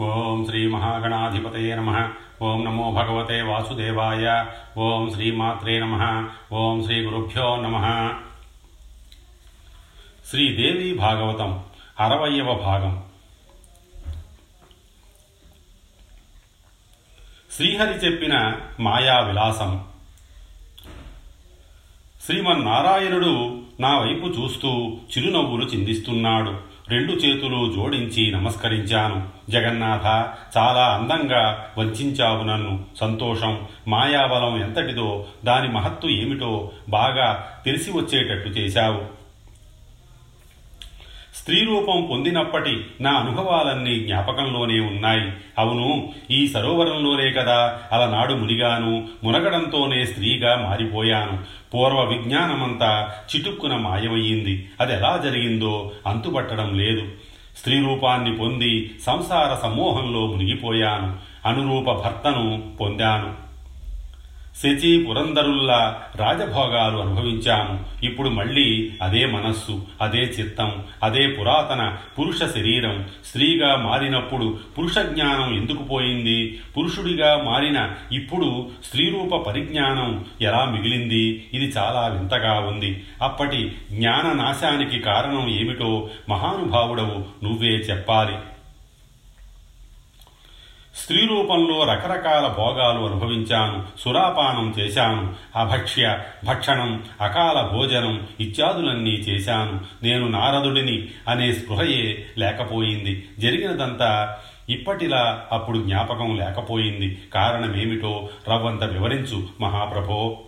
ఓం శ్రీ మహాగణాధిపతయ నమ. ఓం నమో భగవతే వాసుదేవాయ. ఓం శ్రీమాత్రే నమ. ఓం శ్రీ గురుభ్యో నమ. శ్రీదేవి భాగవతం అరవయవ భాగం. శ్రీహరి చెప్పిన మాయా విలాసం. శ్రీమన్నారాయణుడు నా వైపు చూస్తూ చిరునవ్వులు చిందిస్తున్నాడు. రెండు చేతులు జోడించి నమస్కరించాను. జగన్నాథ చాలా అందంగా వంచావు నన్ను. సంతోషం మాయాబలం ఎంతటిదో దాని మహత్తు ఏమిటో బాగా తెలిసి వచ్చేటట్టు చేశావు. స్త్రీ రూపం పొందినప్పటి నా అనుభవాలన్నీ జ్ఞాపకంలోనే ఉన్నాయి. అవును ఈ సరోవరంలోనే కదా అలనాడు మునిగాను మునగడంతోనే స్త్రీగా మారిపోయాను. పూర్వ విజ్ఞానమంతా చిటుక్కున మాయమయ్యింది. అది ఎలా జరిగిందో అంతుపట్టడం లేదు. స్త్రీ రూపాన్ని పొంది సంసార సమూహంలో మునిగిపోయాను. అనురూప భర్తను పొందాను. శచి పురంధరుల్లా రాజభోగాలు అనుభవించాము. ఇప్పుడు మళ్ళీ అదే మనస్సు అదే చిత్తం అదే పురాతన పురుష శరీరం. స్త్రీగా మారినప్పుడు పురుష జ్ఞానం ఎందుకు పోయింది? పురుషుడిగా మారిన ఇప్పుడు స్త్రీరూప పరిజ్ఞానం ఎలా మిగిలింది? ఇది చాలా వింతగా ఉంది. అప్పటి జ్ఞాన నాశానికి కారణం ఏమిటో మహానుభావుడవు నువ్వే చెప్పాలి. స్త్రీ రూపంలో రకరకాల భోగాలు అనుభవించాను సురాపానం చేశాను అభక్ష్య భక్షణం అకాల భోజనం ఇత్యాదులన్నీ చేశాను. నేను నారదుడిని అనే స్పృహయే లేకపోయింది. జరిగినదంతా ఇప్పటిలా అప్పుడు జ్ఞాపకం లేకపోయింది. కారణమేమిటో రవ్వంత వివరించు మహాప్రభో.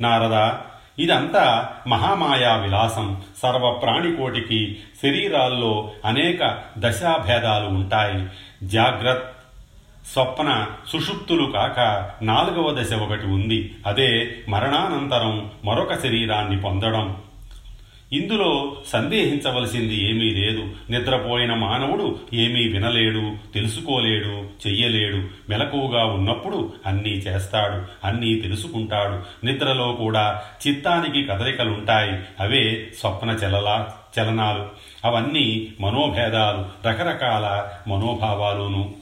నారద ఇదంతా మహామాయా విలాసం. సర్వ ప్రాణికోటికి శరీరాల్లో అనేక దశాభేదాలు ఉంటాయి. జాగ్రత్త స్వప్న సుషుప్తులు కాక నాలుగవ దశ ఒకటి ఉంది. అదే మరణానంతరం మరొక శరీరాన్ని పొందడం. ఇందులో సందేహించవలసింది ఏమీ లేదు. నిద్రపోయిన మానవుడు ఏమీ వినలేడు తెలుసుకోలేడు చెయ్యలేడు. మెలకువగా ఉన్నప్పుడు అన్నీ చేస్తాడు అన్నీ తెలుసుకుంటాడు. నిద్రలో కూడా చిత్తానికి కదలికలుంటాయి. అవే స్వప్న చలలా చలనాలు. అవన్నీ మనోభేదాలు రకరకాల మనోభావాలును.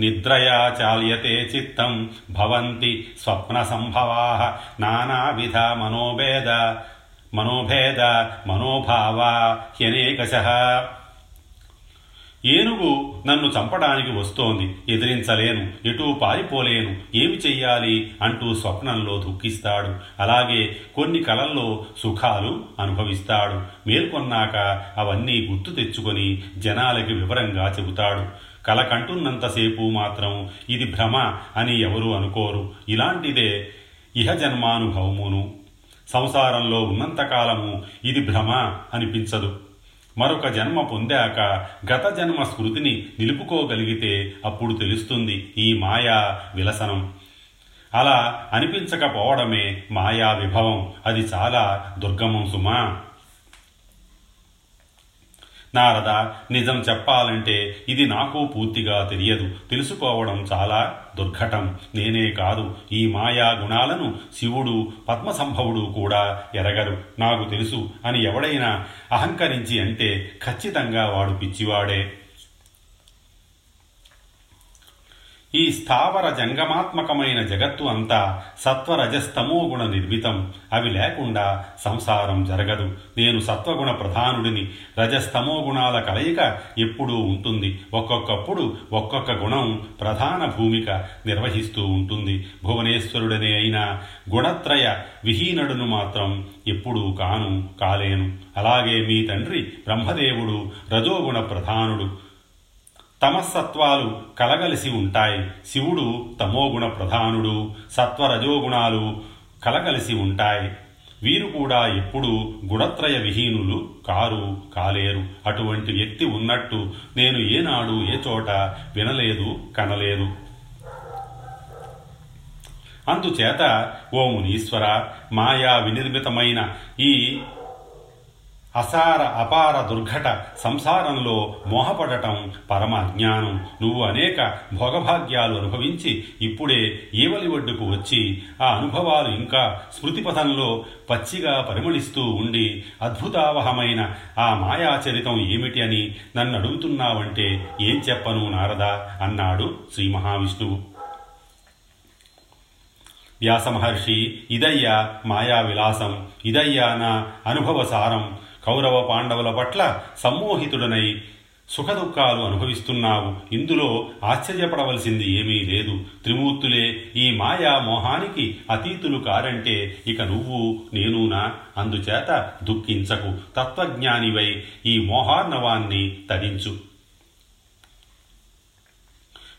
నిద్రయా చాల్యతే చిత్తం భవంతి స్వప్న సంభవా నానావిధ మనోభేద మనోభేద మనోభావా హ్యనేకశ. ఏనుగు నన్ను చంపడానికి వస్తోంది ఎదిరించలేను ఎటూ పారిపోలేను ఏమి చెయ్యాలి అంటూ స్వప్నంలో దుఃఖిస్తాడు. అలాగే కొన్ని కలల్లో సుఖాలు అనుభవిస్తాడు. మేల్కొన్నాక అవన్నీ గుర్తు తెచ్చుకొని జనాలకి వివరంగా చెబుతాడు. కల కంటున్నంతసేపు మాత్రం ఇది భ్రమ అని ఎవరూ అనుకోరు. ఇలాంటిదే ఇహ జన్మానుభవమును. సంసారంలో ఉన్నంతకాలము ఇది భ్రమ అనిపించదు. మరొక జన్మ పొందాక గత జన్మ స్మృతిని నిలుపుకోగలిగితే అప్పుడు తెలుస్తుంది ఈ మాయా విలసనం. అలా అనిపించకపోవడమే మాయా విభవం. అది చాలా దుర్గమం సుమా. నారద నిజం చెప్పాలంటే ఇది నాకు పూర్తిగా తెలియదు. తెలుసుకోవడం చాలా దుర్ఘటం. నేనే కాదు ఈ మాయా గుణాలను శివుడు పద్మసంభవుడు కూడా ఎరగరు. నాకు తెలుసు అని ఎవడైనా అహంకరించి అంటే ఖచ్చితంగా వాడు పిచ్చివాడే. ఈ స్థావర జంగమాత్మకమైన జగత్తు అంతా సత్వరజస్తమో గుణ నిర్మితం. అవి లేకుండా సంసారం జరగదు. నేను సత్వగుణ ప్రధానుడిని. రజస్తమో గుణాల కలయిక ఎప్పుడూ ఉంటుంది. ఒక్కొక్కప్పుడు ఒక్కొక్క గుణం ప్రధాన భూమిక నిర్వహిస్తూ ఉంటుంది. భువనేశ్వరుడనే అయినా గుణత్రయ విహీనుడును మాత్రం ఎప్పుడూ కాను కాలేను. అలాగే మీ తండ్రి బ్రహ్మదేవుడు రజోగుణ ప్రధానుడు. తమస్సత్వాలు కలగలిసి ఉంటాయి. శివుడు తమోగుణ ప్రధానుడు సత్వరజోగుణాలు కలగలిసి ఉంటాయి. వీరు కూడా ఎప్పుడూ గుణత్రయ విహీనులు కారు కాలేరు. అటువంటి వ్యక్తి ఉన్నట్టు నేను ఏనాడు ఏ చోట వినలేదు కనలేదు. అందుచేత ఓ మునీశ్వర మాయా వినిర్మితమైన ఈ అసార అపార దుర్ఘట సంసారంలో మోహపడటం పరమ అజ్ఞానం నువ్వు అనేక భోగభాగ్యాలు అనుభవించి ఇప్పుడే ఈవలి ఒడ్డుకు వచ్చి ఆ అనుభవాలు ఇంకా స్మృతిపథంలో పచ్చిగా పరిమళిస్తూ ఉండి అద్భుతావహమైన ఆ మాయాచరితం ఏమిటి అని నన్ను అడుగుతున్నావంటే ఏం చెప్పను నారదా? అన్నాడు శ్రీ మహావిష్ణువు. వ్యాసమహర్షి ఇదయ్యా మాయా విలాసం ఇదయ్యా నా అనుభవ సారం కౌరవ పాండవుల పట్ల సమ్మోహితుడనై సుఖదుఖాలు అనుభవిస్తున్నావు. ఇందులో ఆశ్చర్యపడవలసింది ఏమీ లేదు. త్రిమూర్తులే ఈ మాయా మోహానికి అతీతులు కారంటే ఇక నువ్వు నేనునా? అందుచేత దుఃఖించకు. తత్వజ్ఞానివై ఈ మోహార్ణవాన్ని తడించు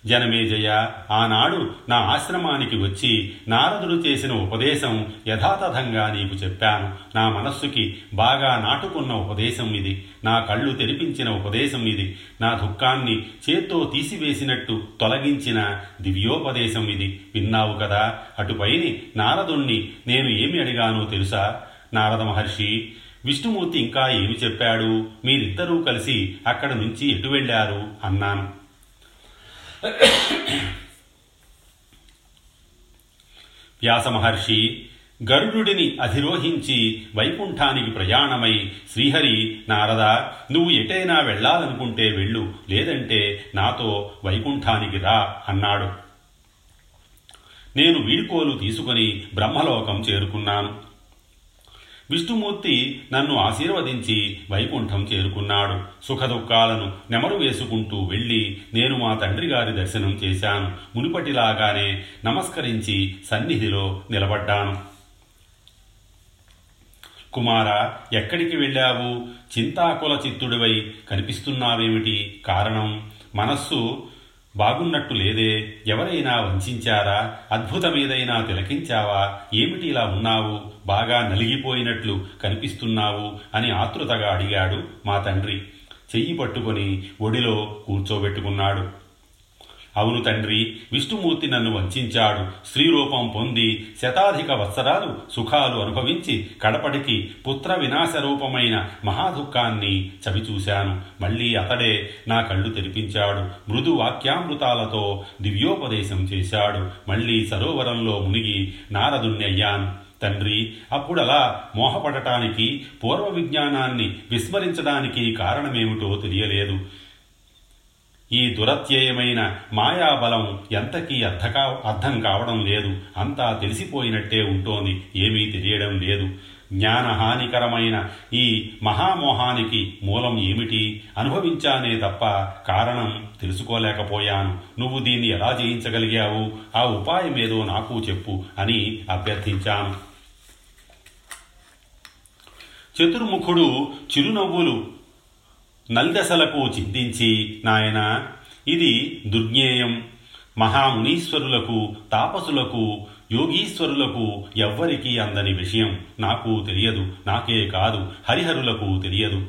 జనమేజయ ఆనాడు నా ఆశ్రమానికి వచ్చి నారదుడు చేసిన ఉపదేశం యథాతథంగా నీకు చెప్పాను. నా మనస్సుకి బాగా నాటుకున్న ఉపదేశం ఇది. నా కళ్ళు తెరిపించిన ఉపదేశం ఇది. నా దుఃఖాన్ని చేత్తో తీసివేసినట్టు తొలగించిన దివ్యోపదేశం ఇది. విన్నావు కదా? అటుపైని నారదుణ్ణి నేను ఏమి అడిగానో తెలుసా? నారద మహర్షి విష్ణుమూర్తి ఇంకా ఏమి చెప్పాడు? మీరిద్దరూ కలిసి అక్కడి నుంచి ఎటు వెళ్ళారు? అన్నాను. వ్యాసమహర్షి గరుడుడిని అధిరోహించి వైకుంఠానికి ప్రయాణమై శ్రీహరి నారద నువ్వు ఎటైనా వెళ్ళాలనుకుంటే వెళ్ళు లేదంటే నాతో వైకుంఠానికి రా అన్నాడు. నేను వీడుకోలు తీసుకుని బ్రహ్మలోకం చేరుకున్నాను. విష్ణుమూర్తి నన్ను ఆశీర్వదించి వైకుంఠం చేరుకున్నాడు. సుఖదుఖాలను నెమరు వేసుకుంటూ వెళ్ళి నేను మా తండ్రి గారి దర్శనం చేశాను. మునుపటిలాగానే నమస్కరించి సన్నిధిలో నిలబడ్డాను. కుమార ఎక్కడికి వెళ్ళావు? చింతాకుల చిత్తుడివై కనిపిస్తున్నావేమిటి కారణం? మనస్సు బాగున్నట్టు లేదే ఎవరైనా వంచారా అద్భుతమేదైనా తిలకించావా ఏమిటి ఇలా ఉన్నావు బాగా నలిగిపోయినట్లు కనిపిస్తున్నావు అని ఆతృతగా అడిగాడు మా తండ్రి. చెయ్యి పట్టుకొని ఒడిలో కూర్చోబెట్టుకున్నాడు. అవును తండ్రి విష్ణుమూర్తి నన్ను వంచాడు. స్త్రీరూపం పొంది శతాధిక వత్సరాలు సుఖాలు అనుభవించి కడపటికి పుత్ర వినాశ రూపమైన మహాదుఖాన్ని చవిచూశాను. మళ్ళీ అతడే నా కళ్ళు తెరిపించాడు. మృదు వాక్యామృతాలతో దివ్యోపదేశం చేశాడు. మళ్ళీ సరోవరంలో మునిగి నారదుణ్ణయ్యాను. తండ్రి అప్పుడలా మోహపడటానికి పూర్వ విజ్ఞానాన్ని విస్మరించడానికి కారణమేమిటో తెలియలేదు. ఈ దురత్యయమైన మాయాబలం ఎంతకీ అర్థకా అర్థం కావడం లేదు. అంతా తెలిసిపోయినట్టే ఉంటోంది. ఏమీ తెలియడం లేదు. జ్ఞానహానికరమైన ఈ మహామోహానికి మూలం ఏమిటి? అనుభవించానే తప్ప కారణం తెలుసుకోలేకపోయాను. నువ్వు దీన్ని ఎలా జయించగలిగావు? ఆ ఉపాయమేదో నాకు చెప్పు అని అభ్యర్థించాను. చతుర్ముఖుడు చిరునవ్వులు నల్దశలకు చింతించి నాయన ఇది దుర్జ్ఞేయం మహామునీశ్వరులకు తాపసులకు యోగీశ్వరులకు ఎవ్వరికీ అందని విషయం నాకు తెలియదు నాకే కాదు హరిహరులకు తెలియదు.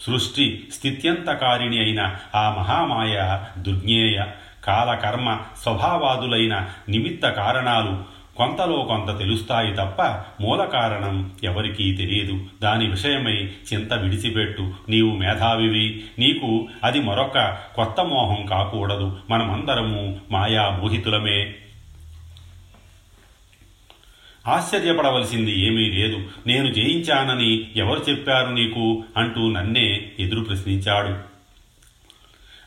సృష్టి స్థిత్యంతకారిణి అయిన ఆ మహామాయ దుర్జ్ఞేయ కాలకర్మ స్వభావాదులైన నిమిత్త కారణాలు కొంతలో కొంత తెలుస్తాయి తప్ప మూల కారణం ఎవరికీ తెలియదు. దాని విషయమై చింత విడిచిపెట్టు. నీవు మేధావివి. నీకు అది మరొక కొత్త మోహం కాకూడదు. మనమందరము మాయా మోహితులమే ఆశ్చర్యపడవలసింది ఏమీ లేదు. నేను జయించానని ఎవరు చెప్పారు నీకు? అంటూ నన్నే ఎదురు ప్రశ్నించాడు.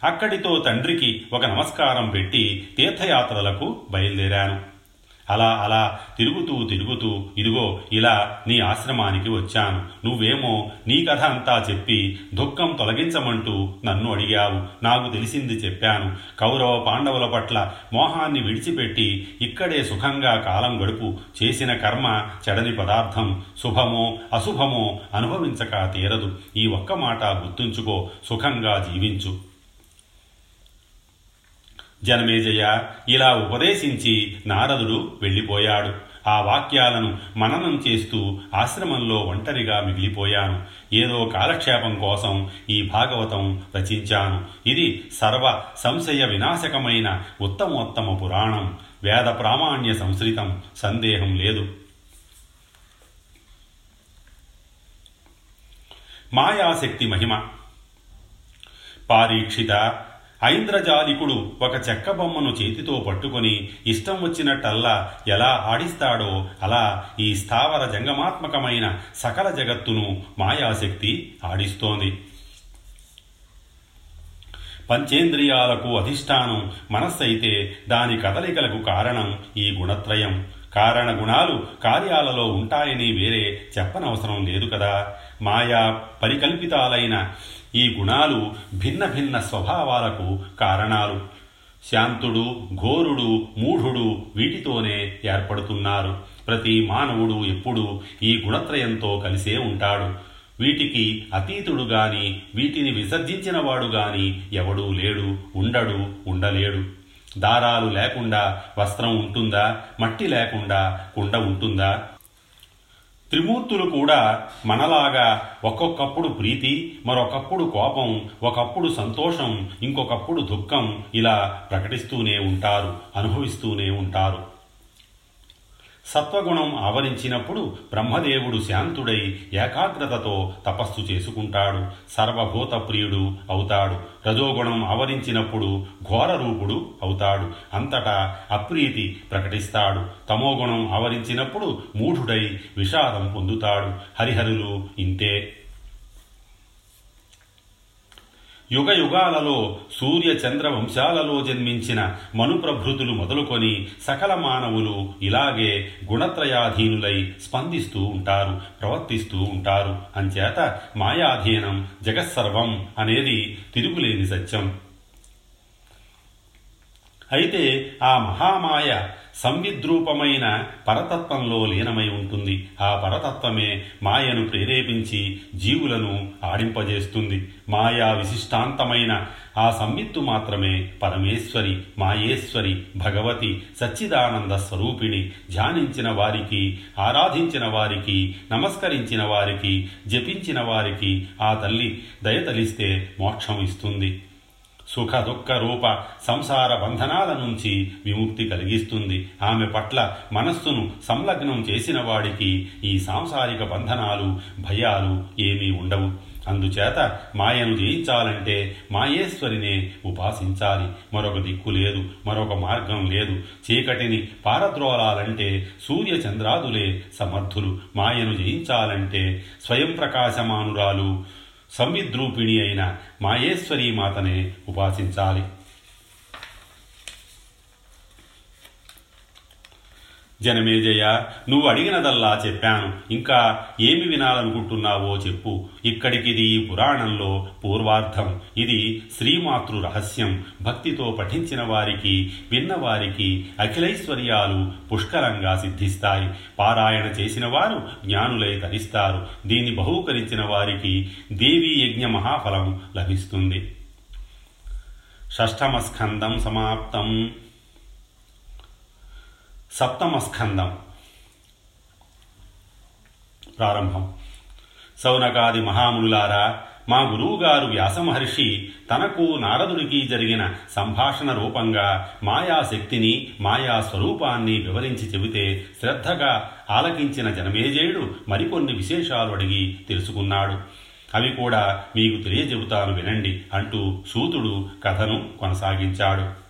అక్కడితో తండ్రికి ఒక నమస్కారం పెట్టి తీర్థయాత్రలకు బయలుదేరాను. అలా అలా తిరుగుతూ తిరుగుతూ ఇదిగో ఇలా నీ ఆశ్రమానికి వచ్చాను. నువ్వేమో నీ కథ అంతా చెప్పి దుఃఖం తొలగించమంటూ నన్ను అడిగావు. నాకు తెలిసింది చెప్పాను. కౌరవ పాండవుల పట్ల మోహాన్ని విడిచిపెట్టి ఇక్కడే సుఖంగా కాలం గడుపు. చేసిన కర్మ చెడని పదార్థం. శుభమో అశుభమో అనుభవించక తీరదు. ఈ ఒక్క మాట గుర్తుంచుకో. సుఖంగా జీవించు. జనమేజయ ఇలా ఉపదేశించి నారదుడు వెళ్ళిపోయాడు. ఆ వాక్యాలను మననం చేస్తూ ఆశ్రమంలో ఒంటరిగా మిగిలిపోయాను. ఏదో కాలక్షేపం కోసం ఈ భాగవతం రచించాను. ఇది సర్వ సంశయ వినాశకమైన ఉత్తమోత్తమ పురాణం. వేద ప్రామాణ్య సంశ్రితం సందేహం లేదు. మాయాశక్తి మహిమ. పారీక్షిత ఐంద్రజాలికుడు ఒక చెక్క బొమ్మను చేతితో పట్టుకొని ఇష్టం వచ్చినట్టల్లా ఎలా ఆడిస్తాడో అలా ఈ స్థావర జంగమాత్మకమైన సకల జగత్తును మాయాశక్తి ఆడిస్తోంది. పంచేంద్రియాలకు అధిష్టానం మనస్సైతే దాని కదలికలకు కారణం ఈ గుణత్రయం. కారణ గుణాలు కార్యాలలో ఉంటాయని వేరే చెప్పనవసరం లేదు కదా. మాయా పరికల్పితాలైన ఈ గుణాలు భిన్న భిన్న స్వభావాలకు కారణాలు. శాంతుడు ఘోరుడు మూఢుడు వీటితోనే ఏర్పడుతున్నారు. ప్రతి మానవుడు ఎప్పుడూ ఈ గుణత్రయంతో కలిసే ఉంటాడు. వీటికి అతీతుడు గాని వీటిని విసర్జించినవాడు గాని ఎవడూ లేడు ఉండడు ఉండలేడు. దారాలు లేకుండా వస్త్రం ఉంటుందా మట్టి లేకుండా కుండ ఉంటుందా? త్రిమూర్తులు కూడా మనలాగా ఒక్కొక్కప్పుడు ప్రీతి మరొకప్పుడు కోపం ఒకప్పుడు సంతోషం ఇంకొకప్పుడు దుఃఖం ఇలా ప్రకటిస్తూనే ఉంటారు అనుభవిస్తూనే ఉంటారు. సత్వగుణం ఆవరించినప్పుడు బ్రహ్మదేవుడు శాంతుడై ఏకాగ్రతతో తపస్సు చేసుకుంటాడు. సర్వభూత ప్రియుడు అవుతాడు. రజోగుణం ఆవరించినప్పుడు ఘోర రూపుడు అవుతాడు. అంతటా అప్రీతి ప్రకటిస్తాడు. తమోగుణం ఆవరించినప్పుడు మూఢుడై విషాదం పొందుతాడు. హరిహరులు ఇంతే. యుగ యుగాలలో సూర్య చంద్ర వంశాలలో జన్మించిన మనుప్రభృతులు మొదలుకొని సకల మానవులు ఇలాగే గుణత్రయాధీనులై స్పందిస్తూ ఉంటారు ప్రవర్తిస్తూ ఉంటారు. అంచేత మాయాధీనం జగత్సర్వం అనేది తిరుగులేని సత్యం. అయితే ఆ మహామాయ సంవిద్రూపమైన పరతత్వంలో లీనమై ఉంటుంది. ఆ పరతత్వమే మాయను ప్రేరేపించి జీవులను ఆడింపజేస్తుంది. మాయా విశిష్టాంతమైన ఆ సంవిత్తు మాత్రమే పరమేశ్వరి మాయేశ్వరి భగవతి సచ్చిదానంద స్వరూపిణి ధ్యానించిన వారికి ఆరాధించిన వారికి నమస్కరించిన వారికి జపించిన వారికి ఆ తల్లి దయతలిస్తే మోక్షం ఇస్తుంది. సుఖ దుఃఖ రూప సంసార బంధనాల నుంచి విముక్తి కలిగిస్తుంది. ఆమె పట్ల మనస్సును సంలగ్నం చేసిన వాడికి ఈ సాంసారిక బంధనాలు భయాలు ఏమీ ఉండవు. అందుచేత మాయను జయించాలంటే మాయేశ్వరినే ఉపాసించాలి. మరొక దిక్కు లేదు మరొక మార్గం లేదు. చీకటిని పారద్రోలాలంటే సూర్య చంద్రాదులే సమర్థులు. మాయను జయించాలంటే స్వయం ప్రకాశమానురాలు సంవిద్రూపిణి అయిన మాయేశ్వరీ మాతనే ఉపాసించాలి. జనమేజయ నువ్వు అడిగినదల్లా చెప్పాను. ఇంకా ఏమి వినాలనుకుంటున్నావో చెప్పు. ఇక్కడికిది ఈ పురాణంలో పూర్వార్థం ఇది శ్రీమాతృ రహస్యం. భక్తితో పఠించిన వారికి విన్నవారికి అఖిలైశ్వర్యాలు పుష్కలంగా సిద్ధిస్తాయి. పారాయణ చేసిన వారు జ్ఞానులై తరిస్తారు. దీన్ని బహూకరించిన వారికి దేవీ యజ్ఞ మహాఫలం లభిస్తుంది. షష్ఠమస్కందం సమాప్తం. సప్తమ స్కందం ప్రారంభం. సౌనకాది మహామునులారా మా గురువుగారు వ్యాసమహర్షి తనకు నారదుడికి జరిగిన సంభాషణ రూపంగా మాయాశక్తిని మాయా స్వరూపాన్ని వివరించి చెబితే శ్రద్ధగా ఆలకించిన జనమేజయుడు మరికొన్ని విశేషాలు అడిగి తెలుసుకున్నాడు. అవి కూడా మీకు తెలియజెబుతాను వినండి అంటూ సూతుడు కథను కొనసాగించాడు.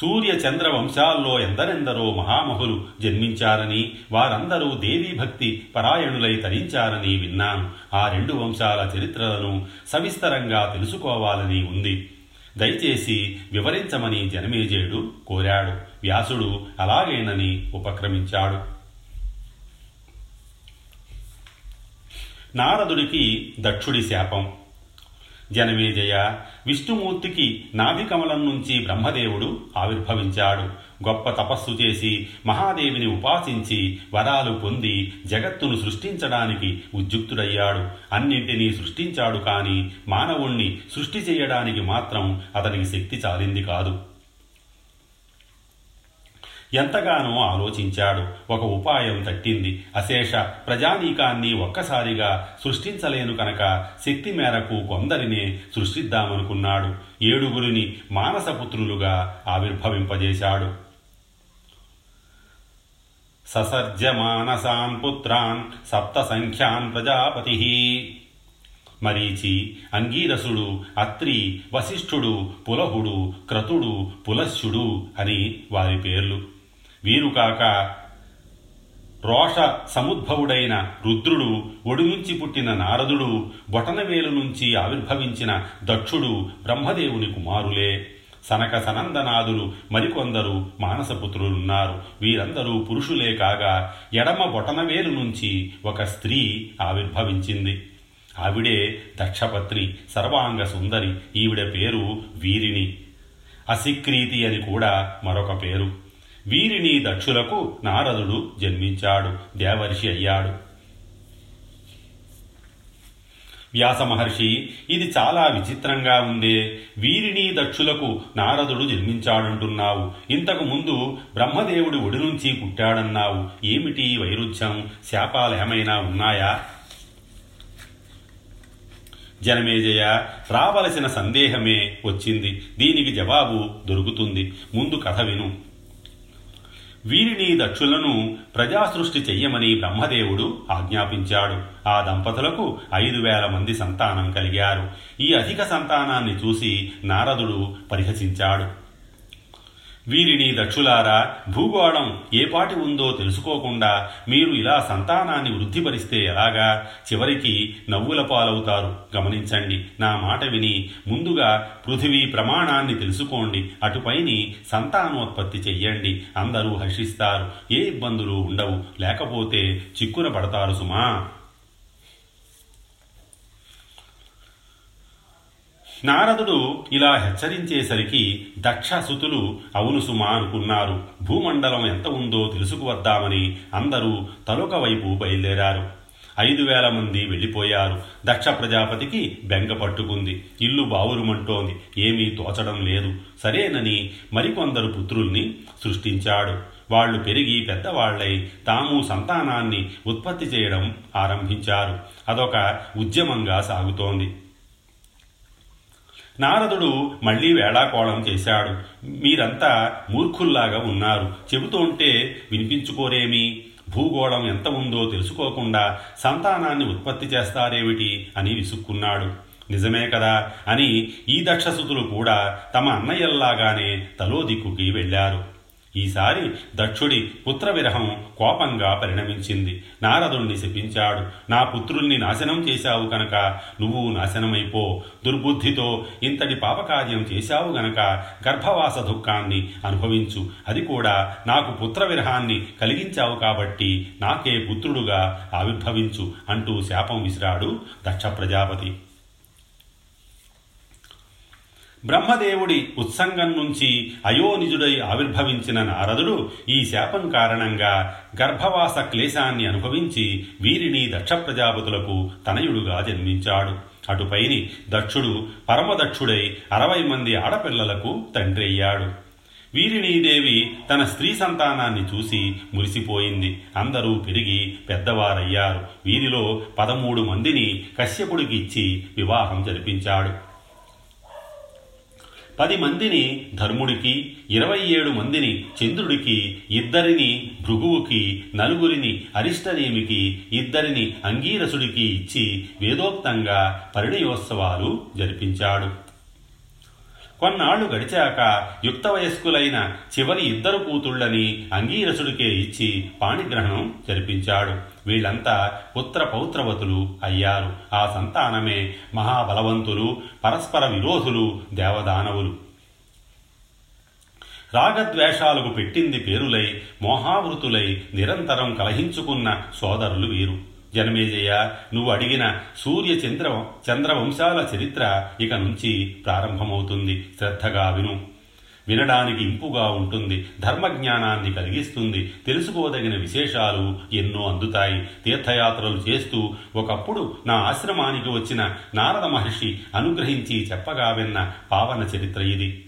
సూర్య చంద్ర వంశాల్లో ఎందరెందరో మహామహులు జన్మించారని వారందరూ దేవీ భక్తి పరాయణులై తరించారని విన్నాను. ఆ రెండు వంశాల చరిత్రలను సవిస్తరంగా తెలుసుకోవాలని ఉంది. దయచేసి వివరించమని జనమేజయుడు కోరాడు. వ్యాసుడు అలాగేనని ఉపక్రమించాడు. నారదుడికి దక్షుడి శాపం. జనమేజయ విష్ణుమూర్తికి నాభికమలం నుంచి బ్రహ్మదేవుడు ఆవిర్భవించాడు. గొప్ప తపస్సు చేసి మహాదేవిని ఉపాసించి వరాలు పొంది జగత్తును సృష్టించడానికి ఉద్యుక్తుడయ్యాడు. అన్నింటినీ సృష్టించాడు కానీ మానవుణ్ణి సృష్టి చేయడానికి మాత్రం అతనికి శక్తి చాలింది కాదు. ఎంతగానో ఆలోచించాడు. ఒక ఉపాయం తట్టింది. అశేష ప్రజానీకాన్ని ఒక్కసారిగా సృష్టించలేను కనుక శక్తి మేరకు కొందరినే సృష్టిద్దామనుకున్నాడు. ఏడుగురిని మానసపుత్రులుగా ఆవిర్భవింపజేశాడు. ససర్జమానసాన్ పుత్రాన్ సప్త సంఖ్యాన్ ప్రజాపతి. మరీచి అంగీరసుడు అత్రి వశిష్ఠుడు పులహుడు క్రతుడు పులస్యుడు అని వారి పేర్లు. వీరుకాక రోష సముద్భవుడైన రుద్రుడు ఒడి నుంచి పుట్టిన నారదుడు బొటనవేలు నుంచి ఆవిర్భవించిన దక్షుడు బ్రహ్మదేవుని కుమారులే. సనక సనందనాదులు మరికొందరు మానసపుత్రులున్నారు. వీరందరూ పురుషులే కాగా ఎడమ బొటనవేలు నుంచి ఒక స్త్రీ ఆవిర్భవించింది. ఆవిడే దక్షపత్రి సర్వాంగ సుందరి. ఈవిడ పేరు వీరిని అసిక్రీతి అని కూడా మరొక పేరు. వీరిని దక్షులకు నారదుడు జన్మించాడు దేవర్షి అయ్యాడు. వ్యాస మహర్షి ఇది చాలా విచిత్రంగా ఉందే. వీరిని దక్షులకు నారదుడు జన్మించాడంటున్నావు. ఇంతకు ముందు బ్రహ్మదేవుడి ఒడి నుంచి పుట్టాడన్నావు. ఏమిటి వైరుధ్యం? శాపాలేమైనా ఉన్నాయా? జనమేజయ రావలసిన సందేహమే వచ్చింది. దీనికి జవాబు దొరుకుతుంది. ముందు కథ విను. వీరిని దక్షులను ప్రజాసృష్టి చెయ్యమని బ్రహ్మదేవుడు ఆజ్ఞాపించాడు. ఆ దంపతులకు ఐదు వేల మంది సంతానం కలిగారు. ఈ అధిక సంతానాన్ని చూసి నారదుడు పరిహసించాడు. వీరిని దక్షులారా భూగోళం ఏపాటి ఉందో తెలుసుకోకుండా మీరు ఇలా సంతానాన్ని వృద్ధిపరిస్తే ఎలాగా? చివరికి నవ్వుల పాలవుతారు. గమనించండి నా మాట విని ముందుగా పృథివీ ప్రమాణాన్ని తెలుసుకోండి. అటుపైని సంతానోత్పత్తి చెయ్యండి. అందరూ హర్షిస్తారు. ఏ ఇబ్బందులు ఉండవు. లేకపోతే చిక్కున పడతారు సుమా. నారదుడు ఇలా హెచ్చరించేసరికి దక్షసుతులు అవును సుమా అనుకున్నారు. భూమండలం ఎంత ఉందో తెలుసుకువద్దామని అందరూ తలొక వైపు బయలుదేరారు. ఐదు వేల మంది వెళ్ళిపోయారు. దక్ష ప్రజాపతికి బెంగ పట్టుకుంది. ఇల్లు బావురుమంటోంది. ఏమీ తోచడం లేదు. సరేనని మరికొందరు పుత్రుల్ని సృష్టించాడు. వాళ్ళు పెరిగి పెద్దవాళ్ళై తాము సంతానాన్ని ఉత్పత్తి చేయడం ఆరంభించారు. అదొక ఉద్యమంగా సాగుతోంది. నారదుడు మళ్ళీ వేళాకోళం చేశాడు. మీరంతా మూర్ఖుల్లాగా ఉన్నారు. చెబుతుంటే వినిపించుకోరేమి? భూగోళం ఎంత ఉందో తెలుసుకోకుండా సంతానాన్ని ఉత్పత్తి చేస్తారేమిటి అని విసుక్కున్నాడు. నిజమే కదా అని ఈ దక్షసుతులు కూడా తమ అన్నయ్యల్లాగానే తలో దిక్కుకి ఈసారి దక్షుడి పుత్రవిరహం కోపంగా పరిణమించింది. నారదుణ్ణి శపించాడు. నా పుత్రుల్ని నాశనం చేశావు కనుక నువ్వు నాశనమైపో. దుర్బుద్ధితో ఇంతటి పాపకార్యం చేశావు గనక గర్భవాస దుఃఖాన్ని అనుభవించు. అది కూడా నాకు పుత్రవిరహాన్ని కలిగించావు కాబట్టి నాకే పుత్రుడుగా ఆవిర్భవించు అంటూ శాపం విసిరాడు దక్ష ప్రజాపతి బ్రహ్మదేవుడి ఉత్సంగం నుంచి అయోనిజుడై ఆవిర్భవించిన నారదుడు ఈ శాపం కారణంగా గర్భవాస క్లేశాన్ని అనుభవించి వీరిని దక్ష ప్రజాపతులకు తనయుడుగా జన్మించాడు. అటుపైని దక్షుడు పరమదక్షుడై అరవై మంది ఆడపిల్లలకు తండ్రి అయ్యాడు. వీరినీదేవి తన స్త్రీ సంతానాన్ని చూసి మురిసిపోయింది. అందరూ పెరిగి పెద్దవారయ్యారు. వీరిలో పదమూడు మందిని కశ్యపుడికి ఇచ్చి వివాహం జరిపించాడు. పది మందిని ధర్ముడికి ఇరవై ఏడు మందిని చంద్రుడికి ఇద్దరిని భృగువుకి నలుగురిని అరిష్టనేమికి ఇద్దరిని అంగీరసుడికి ఇచ్చి వేదోక్తంగా పరిణయోత్సవాలు జరిపించాడు. కొన్నాళ్ళు గడిచాక యుక్త వయస్కులైన చివరి ఇద్దరు కూతుళ్ళని అంగీరసుడికే ఇచ్చి పాణిగ్రహణం జరిపించాడు. వీళ్ళంతా పుత్ర పౌత్రవతులు అయ్యారు. ఆ సంతానమే మహాబలవంతులు పరస్పర విరోధులు దేవదానవులు. రాగద్వేషాలకు పెట్టింది పేరులై మోహావృతులై నిరంతరం కలహించుకున్న సోదరులు వీరు. జనమేజయ నువ్వు అడిగిన సూర్య చంద్ర చంద్రవంశాల చరిత్ర ఇక నుంచి ప్రారంభమవుతుంది. శ్రద్ధగా విను. వినడానికి ఇంపుగా ఉంటుంది. ధర్మజ్ఞానాన్ని కలిగిస్తుంది. తెలుసుకోదగిన విశేషాలు ఎన్నో అందుతాయి. తీర్థయాత్రలు చేస్తూ ఒకప్పుడు నా ఆశ్రమానికి వచ్చిన నారద మహర్షి అనుగ్రహించి చెప్పగా విన్న పావన చరిత్ర ఇది.